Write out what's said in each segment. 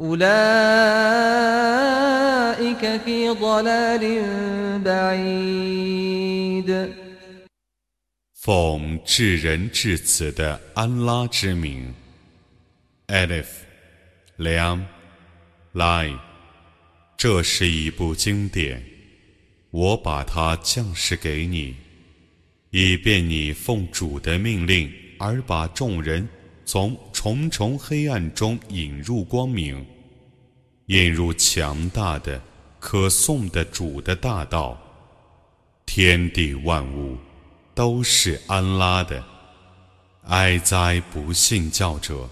أولئك في ضلال بعيد 奉至仁至慈的安拉之名，Alif，良，Lai，这是一部经典，我把它降世给你，以便你奉主的命令而把众人 从重重黑暗中引入光明，引入强大的、可颂的主的大道。天地万物。都是安拉的，哀哉不信教者！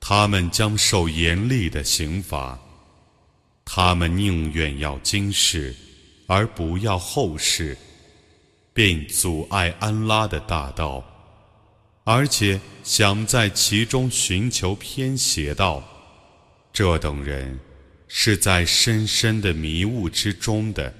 他们将受严厉的刑罚。他们宁愿要今世，而不要后世，并阻碍安拉的大道，而且想在其中寻求偏邪道。这等人是在深深的迷雾之中的。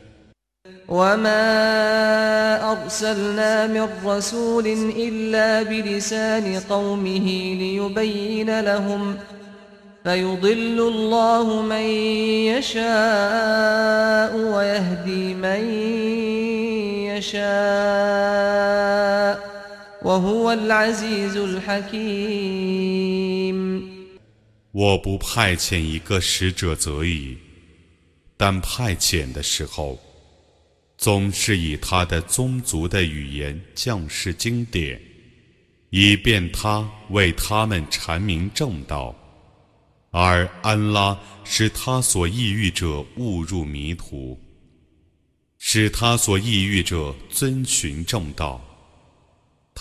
我不派遣一个使者则已，但派遣的时候。总是以他的宗族的语言降世经典，以便他为他们阐明正道，而安拉使他所抑郁者误入迷途，使他所抑郁者遵循正道，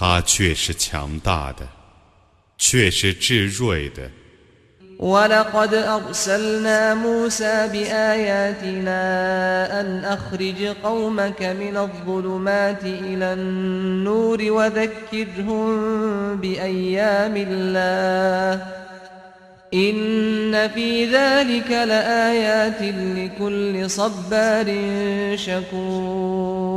他却是强大的，却是至睿的。ولقد أرسلنا موسى بآياتنا أن أخرج قومك من الظلمات إلى النور وذكرهم بأيام الله إن في ذلك لآيات لكل صبار شكور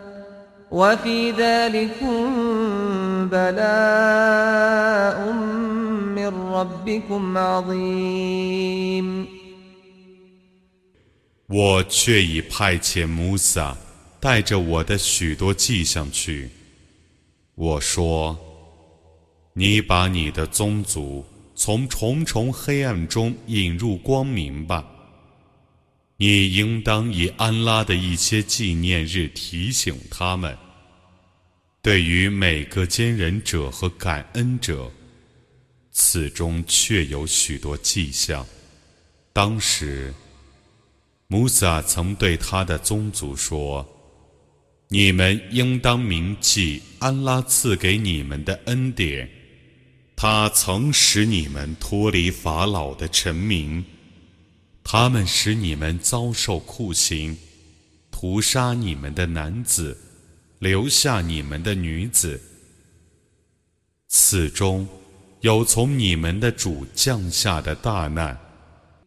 وفي ذلكم بلاء من ربكم عظيم 我却已派遣穆萨带着我的许多迹象去。我说：“你把你的宗族从重重黑暗中引入光明吧。” 你应当以安拉的一些纪念日提醒他们。对于每个坚忍者和感恩者，此中确有许多迹象。当时，穆萨曾对他的宗族说：“你们应当铭记安拉赐给你们的恩典，他曾使你们脱离法老的臣民。”他们使你们遭受酷刑，屠杀你们的男子，留下你们的女子。此中有从你们的主降下的大难。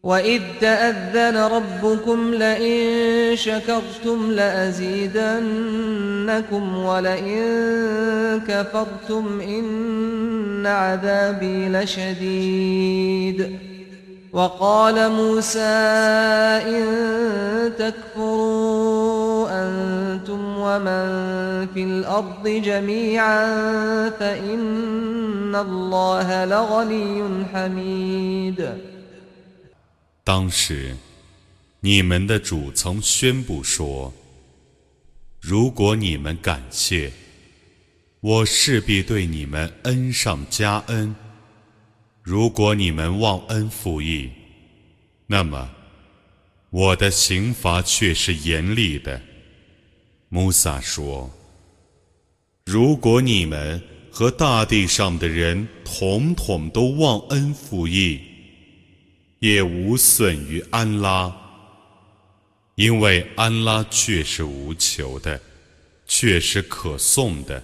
وإذ تأذن ربكم لئن شكرتم لأزيدنكم ولئن كفرتم إن عذابي لشديد وقال موسى إن تكفروا أنتم ومن في الأرض جميعا فإن الله لغني حميد 当时，你们的主曾宣布说：“如果你们感谢，我势必对你们恩上加恩； 如果你们忘恩负义，那么我的刑罚却是严厉的。”穆萨说：“如果你们和大地上的人统统都忘恩负义，”也无损于安拉，因为安拉却是无求的，却是可颂的。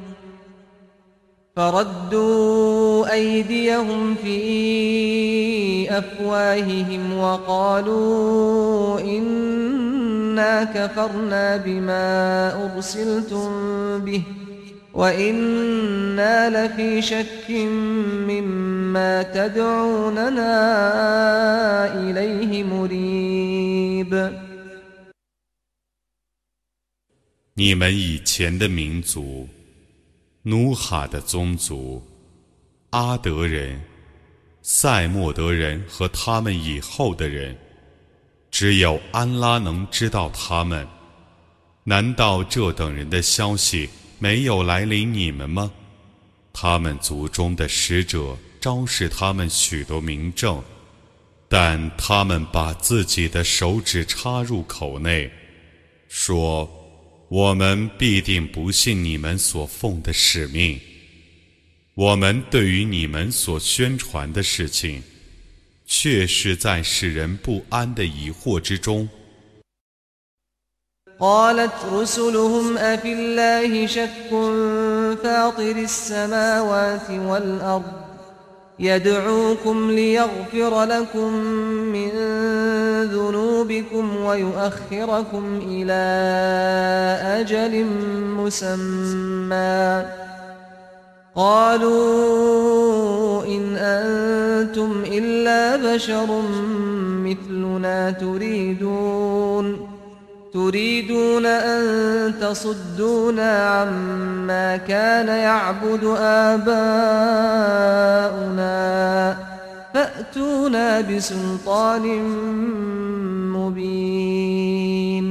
فردوا أيديهم في أفواههم وقالوا إنا كفرنا بما أرسلتم به وإنا لفي شك مما تدعوننا إليه مريب 你们以前的民族， 努哈的宗族，阿德人、塞莫德人和他们以后的人，只有安拉能知道他们。难道这等人的消息？没有来临你们吗？他们族中的使者昭示他们许多明证，但他们把自己的手指插入口内，说：“我们必定不信你们所奉的使命。我们对于你们所宣传的事情，却是在使人不安的疑惑之中。” قالت رسلهم أفي الله شك فاطر السماوات والأرض يدعوكم ليغفر لكم من ذنوبكم ويؤخركم إلى أجل مسمى. قالوا إن أنتم إلا بشر مثلنا تريدون. تريدون أن تصدونا عما كان يعبد آباؤنا فأتونا بسلطان مبين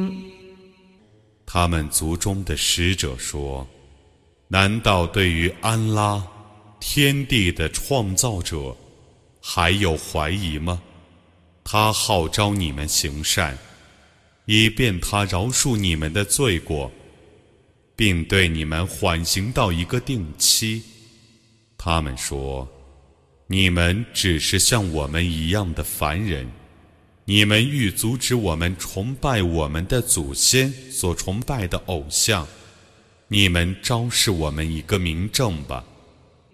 他们族中的使者说：“难道对于安拉，天地的创造者，还有怀疑吗？他号召你们行善。” 以便他饶恕你们的罪过，并对你们缓刑到一个定期。他们说：“你们只是像我们一样的凡人，你们欲阻止我们崇拜我们的祖先所崇拜的偶像，你们昭示我们一个明证吧。”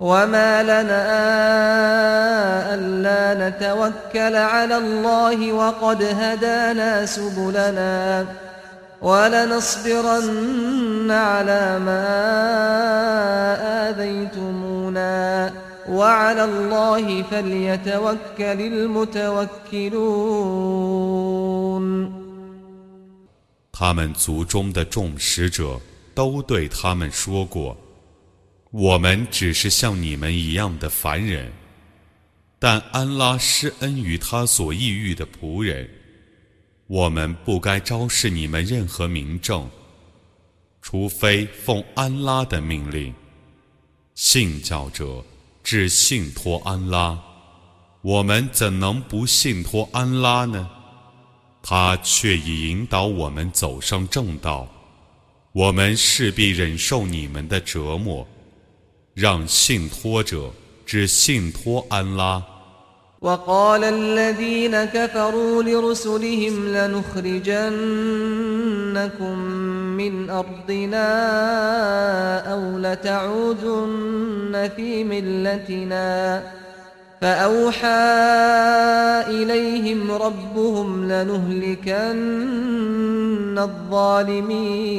وما لنا ألا نتوكل على الله وقد هدانا سبلنا ولنصبرن على ما آذيتمونا وعلى الله فليتوكل المتوكلون 他们族中的众使者都对他们说过：“ 我们只是像你们一样的凡人，但安拉施恩于他所抑郁的仆人。我们不该昭示你们任何明证，除非奉安拉的命令。信教者。”只信托安拉，我们怎能不信托安拉呢？他却已引导我们走上正道，我们势必忍受你们的折磨。让信托者只信托安拉。وقال الذين كفروا لرسلهم لنخرجنكم من أرضنا أو لتعودن في ملتنا فأوحى إليهم ربهم لنهلكن الظالمين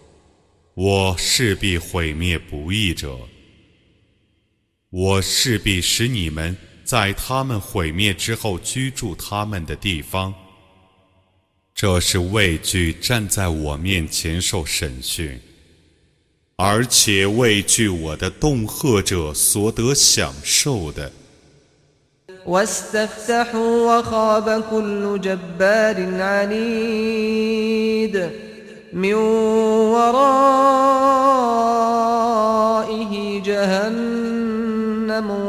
我势必毁灭不义者，我势必使你们。”在他们毁灭之后居住他们的地方，这是畏惧站在我面前受审讯，而且畏惧我的恫吓者所得享受的。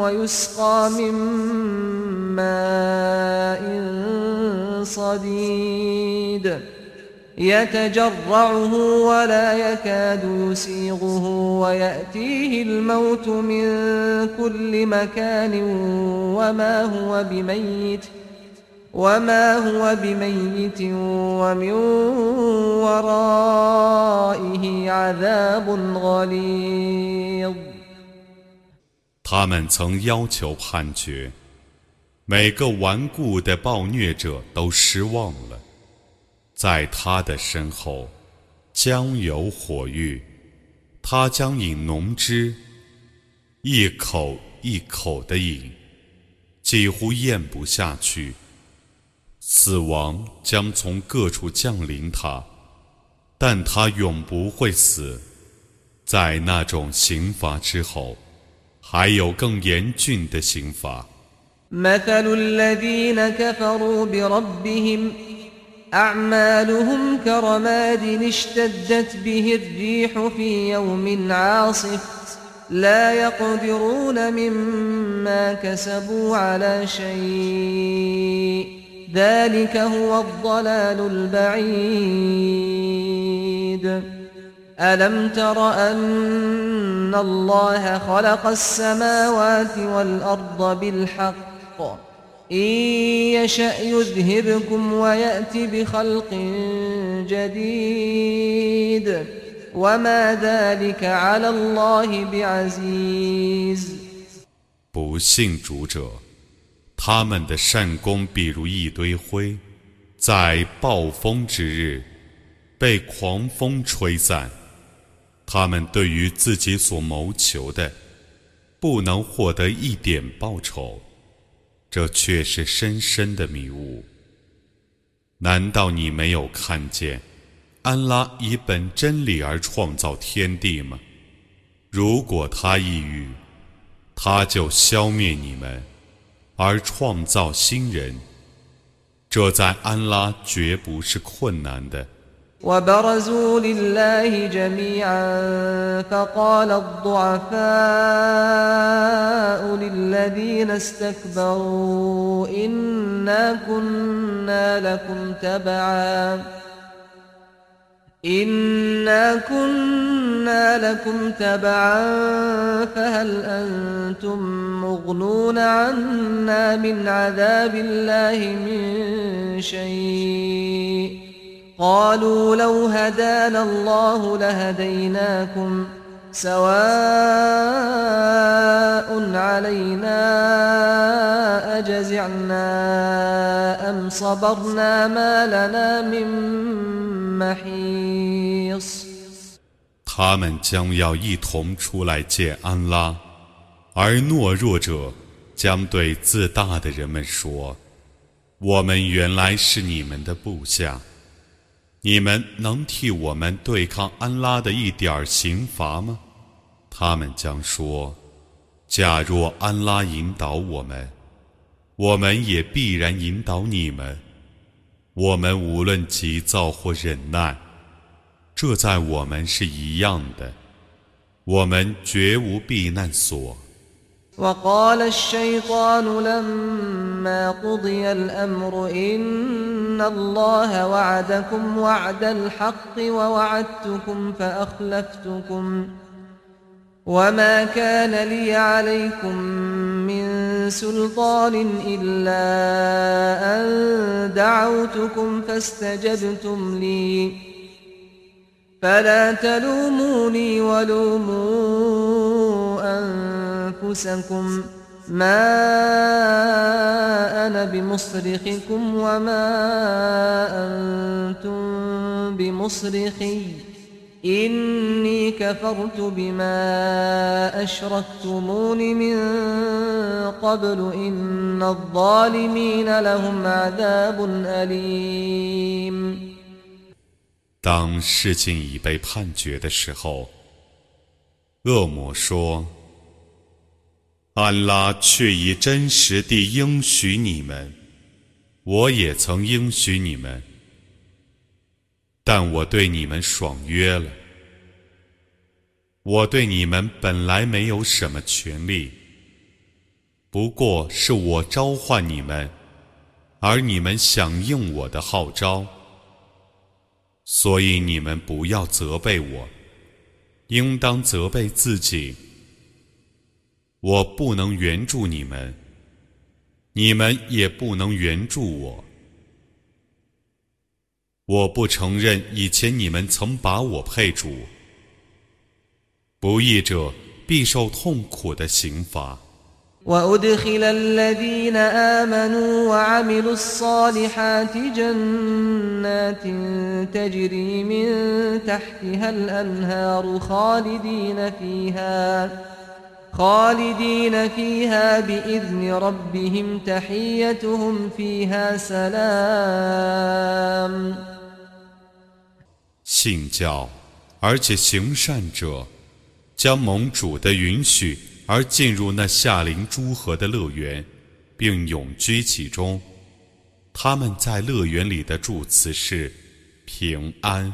ويسقى من ماء صديد. يتجرعه ولا يكاد يسيغه ويأتيه الموت من كل مكان وما هو بميت. وما هو بميت ومن ورائه عذاب غليظ 他们曾要求判决，每个顽固的暴虐者都失望了。在他的身后，将有火狱，他将饮浓汁，一口一口的饮，几乎咽不下去。 死亡将从各处降临他，但他永不会死。在那种刑罚之后。还有更严峻的刑罚。مثل الذين كفروا بربهم أعمالهم كرماد اشتدت به الريح في يوم عاصف لا يقدرون مما كسبوا على شيء ذلك هو الضلال البعيد ألم تر أن الله خلق السماوات والأرض بالحق إن يشأ يذهبكم ويأت بخلق جديد وما ذلك على الله بعزيز 不信主者， 他们的善功比如一堆灰，在暴风之日被狂风吹散。他们对于自己所谋求的，不能获得一点报酬，这却是深深的迷雾。难道你没有看见，安拉以本真理而创造天地吗？如果他抑郁，他就消灭你们，而创造新人。这在安拉绝不是困难的。وبرزوا لله جميعا فقال الضعفاء للذين استكبروا إنا كنا لكم تبعا إنا كنا لكم تبعا فهل أنتم مغنون عنا من عذاب الله من شيء قالوا لو هدانا الله لهديناكم سواء علينا أجزعنا أم صبرنا ما لنا من محيص 他们将要一同出来见安拉，而懦弱者将对自大的人们说：“我们原来是你们的部下，你们能替我们对抗安拉的一点刑罚吗？”他们将说：“假若安拉引导我们，我们也必然引导你们。 我们无论急躁或忍耐。”这在我们是一样的，我们绝无避难所。وقال الشيطان لما قضي الأمر إن الله وعدكم وعد الحق ووعدتكم فأخلفتكم وما كان لي عليكم من سلطان إلا أن دعوتكم فاستجبتم لي. فلا تلوموني ولوموا أنفسكم. ما أنا بمصرخكم وما أنتم بمصرخي. إني كفرت بما أشركتمون من قبل إن الظالمين لهم عذاب أليم 当事情已被判决的时候，恶魔说：“安拉却已真实地应许你们，我也曾应许你们， 但我对你们爽约了。我对你们本来没有什么权利，不过是我召唤你们，而你们响应我的号召。”所以你们不要责备我，应当责备自己。我不能援助你们，你们也不能援助我。我不承认以前你们曾把我配主，不义者必受痛苦的刑罚。وأدخل الذين آمنوا وعملوا الصالحات جنات تجري من تحتها الأنهار خالدين فيها خالدين فيها بإذن ربهم تحيتهم فيها سلام 信教，而且行善者，将盟主的允许。而进入那夏临诸河的乐园，并永居其中。他们在乐园里的祝词是平安。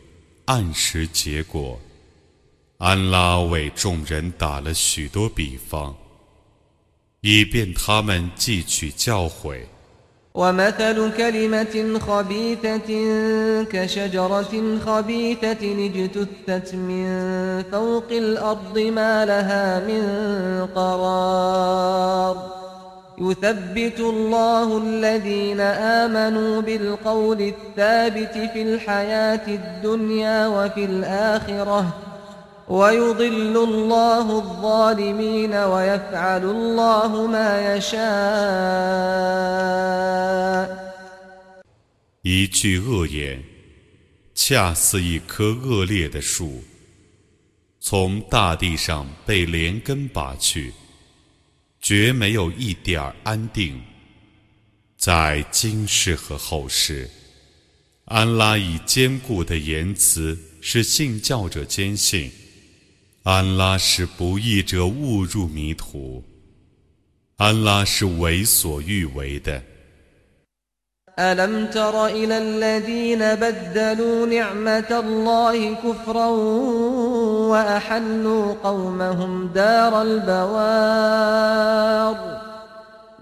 按时结果。安拉为众人打了许多比方，以便他们汲取教诲。ومثل كلمة خبيثة كشجرة خبيثة اجتثت من فوق الأرض ما لها من قرار يثبت الله الذين آمنوا بالقول الثابت في الحياة الدنيا وفي الآخرة ويضل الله الظالمين ويفعل الله ما يشاء 一句恶言，恰似一棵恶劣的树，从大地上被连根拔去， 绝没有一点儿安定。在今世和后世，安拉以坚固的言辞使信教者坚信，安拉是不义者误入迷途，安拉是为所欲为的。ألم تر إلى الذين بدلوا نعمة الله كفرا وأحلوا قومهم دار البوار.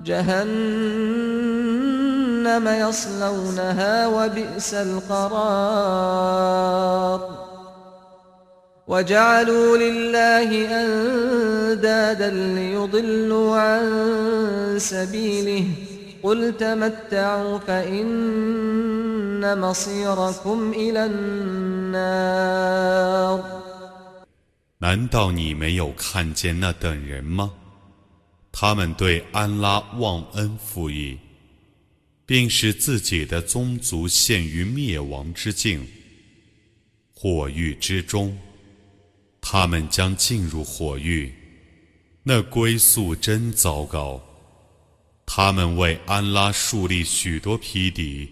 جهنم يصلونها وبئس القرار. وجعلوا لله أندادا ليضلوا عن سبيله. قل تمتعوا فإن مصيركم إلى النار. 难道你没有看见那等人吗？他们对安拉忘恩负义，并使自己的宗族陷于灭亡之境、火狱之中。他们将进入火狱，那归宿真糟糕。他们为安拉树立许多批底，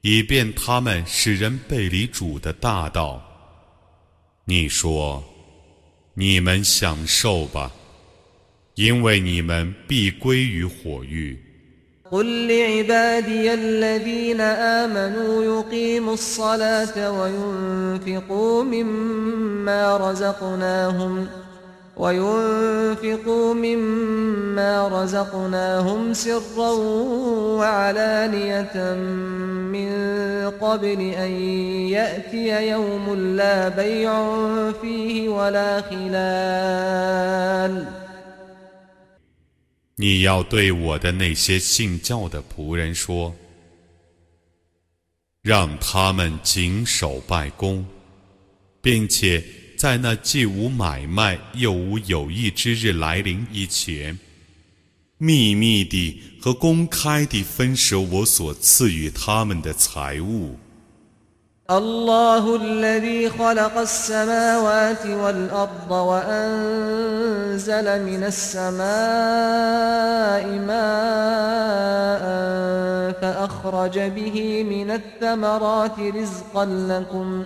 以便他们使人背离主的大道。你说，你们享受吧。因为你们必归于火狱。قل لعبادي الذين آمنوا يقيموا الصلاة وينفقوا مما رزقناهم وينفقوا مما رزقناهم سرا وعلانية من قبل أن يأتي يوم لا بيع فيه ولا خلال 你要对我的那些信教的仆人说：“让他们谨守拜功，并且 在那既无买卖又无有益之日来临以前，秘密地和公开地分手我所赐予他们的财物。” الله الذي خلق السماوات والأرض وأنزل من السماء ماء فأخرج به من الثمرات رزقا لكم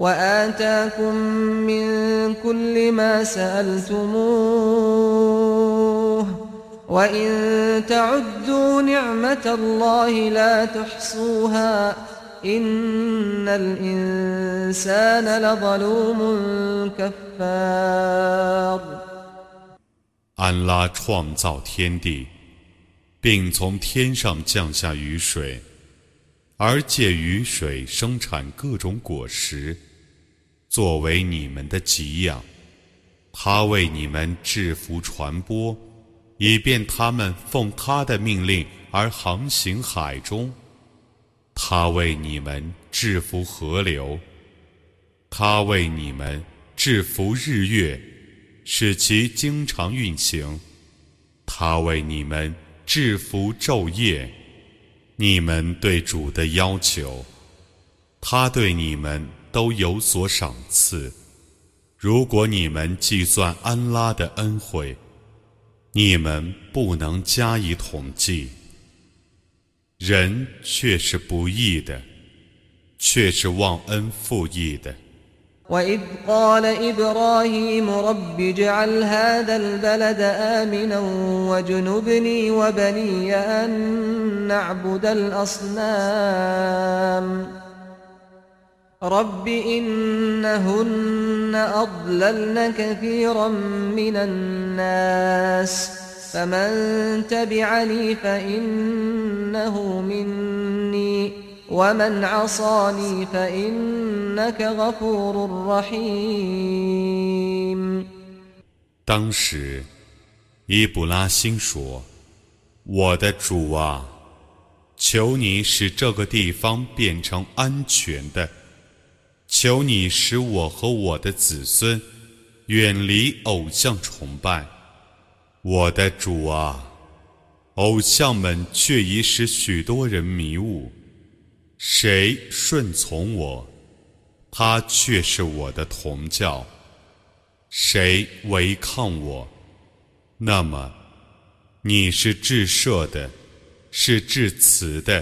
وآتاكم من كل ما سألتموه وإن تعدوا نعمة الله لا تحصوها إن الإنسان لظلوم كفار 安拉创造天地，并从天上降下雨水，而借雨水生产各种果实， 作为你们的给养。他为你们制服传播。以便他们奉他的命令而航行海中，他为你们制服河流，他为你们制服日月，使其经常运行，他为你们制服昼夜。你们对主的要求，他对你们都有所赏赐。如果你们计算安拉的恩惠。你们不能加以统计，人却是不义的，却是忘恩负义的。وإذ قال إبراهيم رب اجعل هذا البلد آمنا وجنبني وبني أن نعبد الأصنام رب إنهن أضللن كثيرا من الناس فمن تبعني فإنه مني ومن عصاني فإنك غفور رحيم 当时，伊布拉欣说：“我的主啊，求你使这个地方变成安全的。” 求你使我和我的子孙远离偶像崇拜，我的主啊！偶像们却已使许多人迷雾。谁顺从我，他却是我的同教；谁违抗我，那么你是至赦的，是至慈的。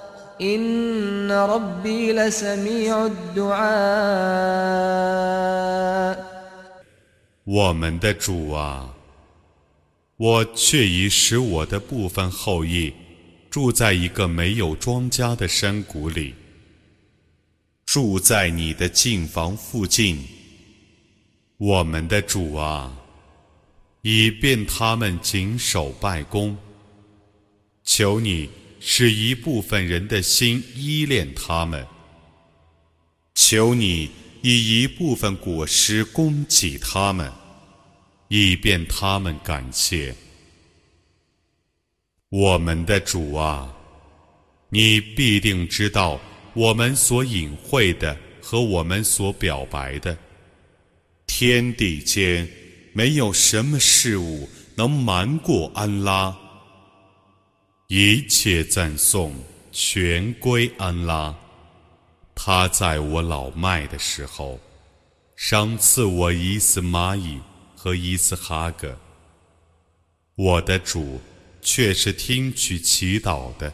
我们的主啊我却已使我的部分后裔住在一个没有庄稼的山谷里住在你的近房附近。我们的主啊以便他们谨守拜功。求你使一部分人的心依恋他们，求你以一部分果实供给他们，以便他们感谢。我们的主啊，你必定知道我们所隐晦的和我们所表白的。天地间没有什么事物能瞒过安拉，一切赞颂全归安拉。他在我老迈的时候，赏赐我伊斯玛仪和伊斯哈格。我的主却是听取祈祷的。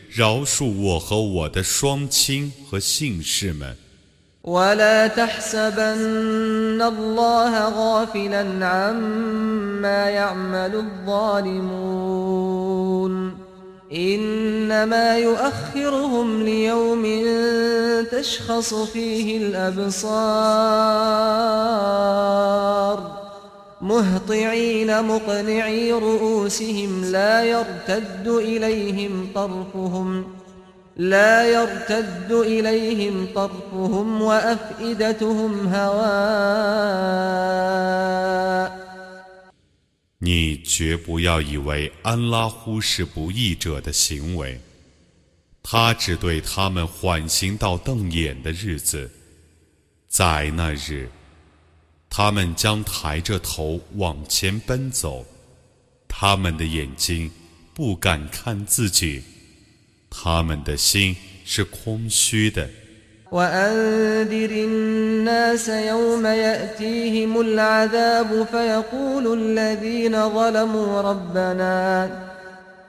饶恕我和我的双亲和姓氏们。إنما يؤخرهم ليوم تشخص فيه الأبصار مهطعين مقنعي رؤوسهم لا يرتد إليهم طرفهم لا يرتد إليهم طرفهم وأفئدتهم هواء 你绝不要以为安拉忽视不义者的行为，他只对他们缓刑到瞪眼的日子，在那日， 他们将抬着头往前奔走，他们的眼睛不敢看自己，他们的心是空虚的。 وأنذر الناس يوم يأتيهم العذاب فيقول الذين ظلموا ربنا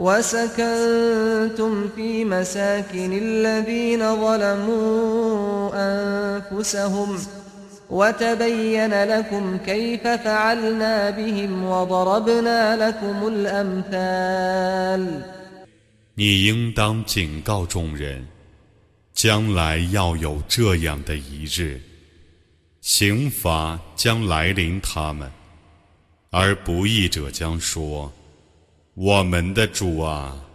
وسكنتم في مساكن الذين ظلموا أنفسهم وتبين لكم كيف فعلنا بهم وضربنا لكم الأمثال 你应当警告众人，将来要有这样的一日，刑罚将来临他们，而不义者将说：“ 我们的主啊，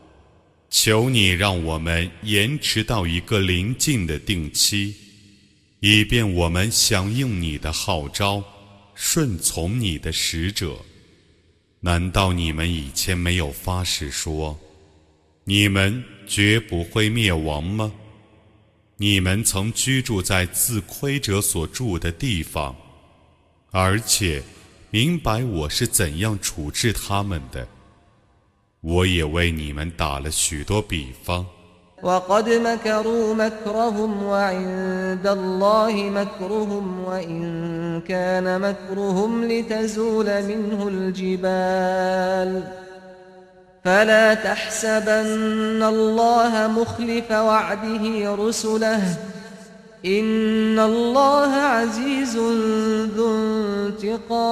求你让我们延迟到一个临近的定期，以便我们响应你的号召，顺从你的使者。难道你们以前没有发誓说？”你们绝不会灭亡吗？你们曾居住在自亏者所住的地方，而且明白我是怎样处置他们的。我也为你们打了许多比方。فلا تحسبن الله مخلف وعده رسله إن الله عزيز ذو انتقام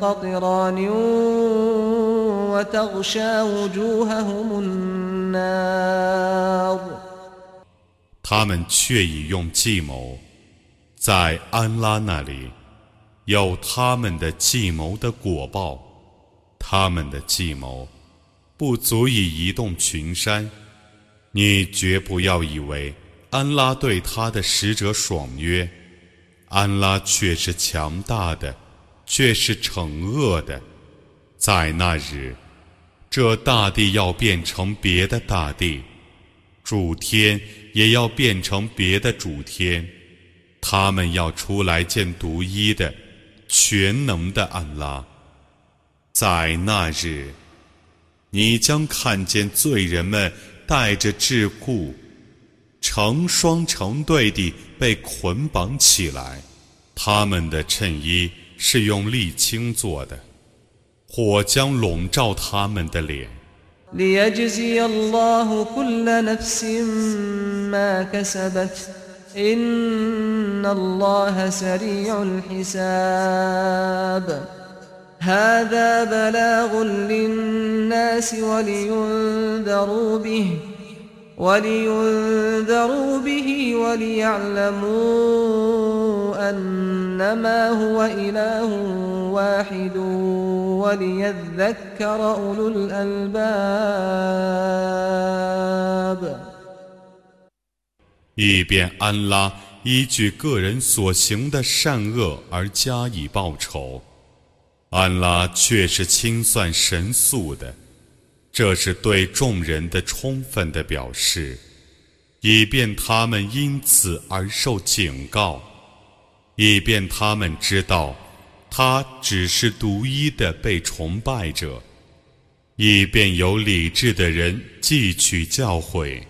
قطران وتغشى وجوههم النار 他们却已用计谋，在安拉那里有他们的计谋的果报。他们的计谋不足以移动群山，你绝不要以为安拉对他的使者爽约，安拉却是强大的， 却是惩恶的。在那日，这大地要变成别的大地，主天也要变成别的主天，他们要出来见独一的、全能的安拉。在那日，你将看见罪人们带着桎梏，成双成对地被捆绑起来。他们的衬衣是用沥青做的，火将笼罩他们的脸。هذا بلاغ للناس ولينذروا به ولينذروا به وليعلموا أنما هو إله واحد وليذكر أولو الألباب 以便安拉依据个人所行的善恶而加以报酬。安拉却是清算神速的，这是对众人的充分的表示，以便他们因此而受警告， 以便他们知道，他只是独一的被崇拜者，以便有理智的人汲取教诲。